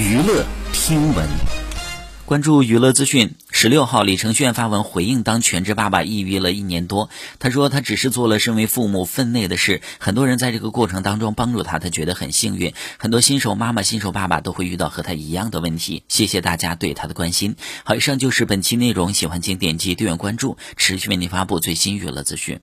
娱乐听闻。关注娱乐资讯十六号李承铉发文回应当全职爸爸抑郁了一年多。他说他只是做了身为父母分内的事很多人在这个过程当中帮助他他觉得很幸运。很多新手妈妈新手爸爸都会遇到和他一样的问题谢谢大家对他的关心。好以上就是本期内容喜欢请点击订阅关注持续为您发布最新娱乐资讯。